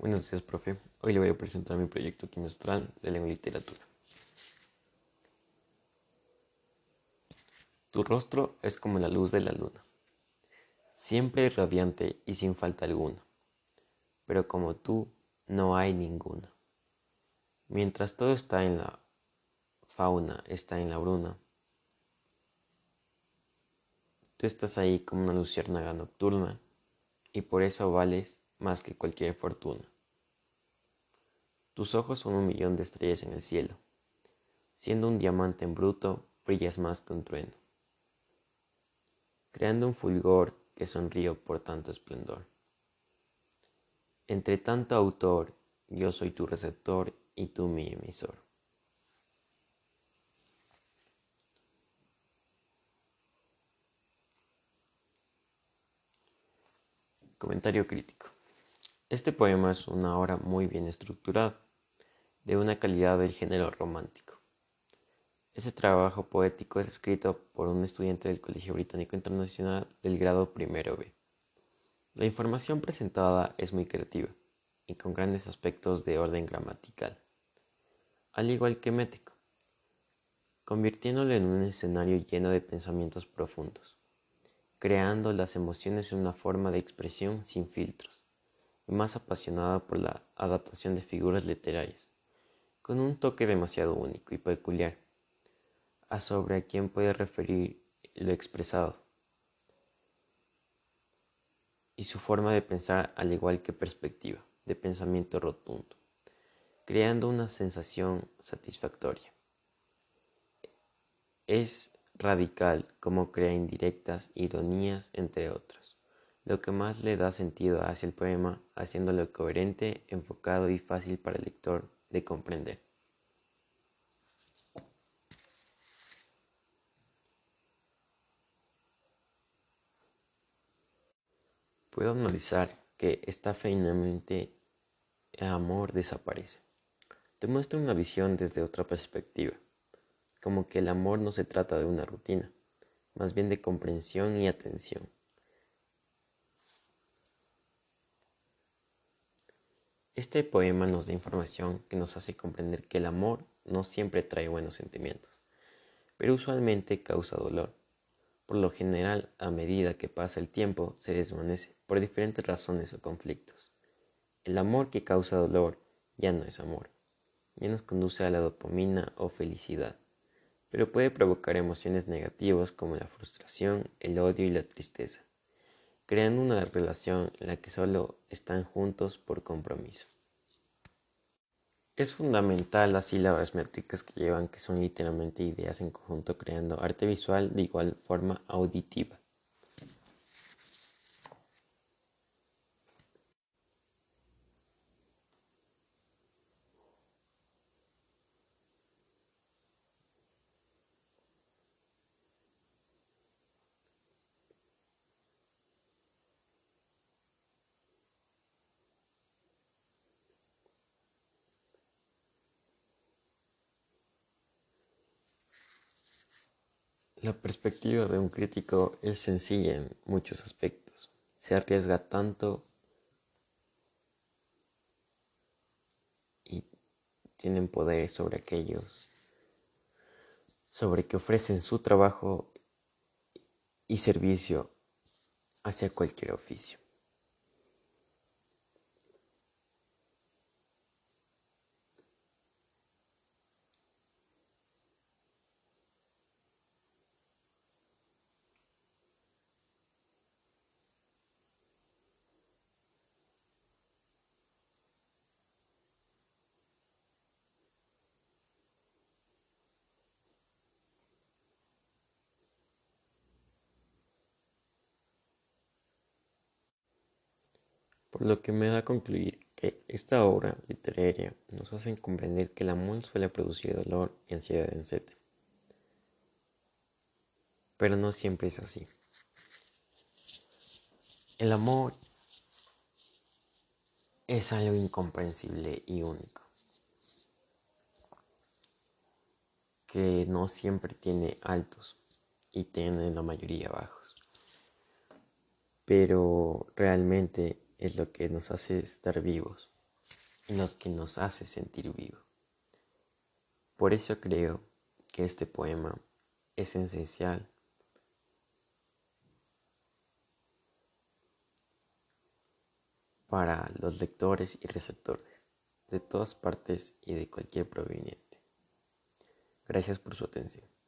Buenos días, profe. Hoy le voy a presentar mi proyecto quimestral de lengua literatura. Tu rostro es como la luz de la luna, siempre radiante y sin falta alguna, pero como tú no hay ninguna. Mientras todo está en la fauna, está en la bruna, tú estás ahí como una luciérnaga nocturna y por eso vales más que cualquier fortuna. Tus ojos son un millón de estrellas en el cielo. Siendo un diamante en bruto, brillas más que un trueno, creando un fulgor que sonrío por tanto esplendor. Entre tanto autor, yo soy tu receptor y tú mi emisor. Comentario crítico. Este poema es una obra muy bien estructurada, de una calidad del género romántico. Este trabajo poético es escrito por un estudiante del Colegio Británico Internacional del grado primero B. La información presentada es muy creativa y con grandes aspectos de orden gramatical, al igual que métrico, convirtiéndolo en un escenario lleno de pensamientos profundos, creando las emociones en una forma de expresión sin filtros más apasionada por la adaptación de figuras literarias, con un toque demasiado único y peculiar, a sobre a quien puede referir lo expresado, y su forma de pensar al igual que perspectiva, de pensamiento rotundo, creando una sensación satisfactoria. Es radical como crea indirectas, ironías, entre otros lo que más le da sentido hacia el poema, haciéndolo coherente, enfocado y fácil para el lector de comprender. Puedo analizar que esta feinamente amor desaparece. Te muestra una visión desde otra perspectiva, como que el amor no se trata de una rutina, más bien de comprensión y atención Este poema nos da información que nos hace comprender que el amor no siempre trae buenos sentimientos, pero usualmente causa dolor. Por lo general, a medida que pasa el tiempo, se desvanece por diferentes razones o conflictos. El amor que causa dolor ya no es amor, ya nos conduce a la dopamina o felicidad, pero puede provocar emociones negativas como la frustración, el odio y la tristeza creando una relación en la que solo están juntos por compromiso. Es fundamental las sílabas métricas que llevan, que son literalmente ideas en conjunto creando arte visual de igual forma auditiva. La perspectiva de un crítico es sencilla en muchos aspectos. Se arriesga tanto y tienen poder sobre aquellos, sobre que ofrecen su trabajo y servicio hacia cualquier oficio. Por lo que me da a concluir que esta obra literaria nos hace comprender que el amor suele producir dolor y ansiedad en sete. Pero no siempre es así. El amor es algo incomprensible y único, que no siempre tiene altos y tiene la mayoría bajos, pero realmente es lo que nos hace estar vivos en los que nos hace sentir vivo. Por eso creo que este poema es esencial para los lectores y receptores de todas partes y de cualquier proveniente. Gracias por su atención.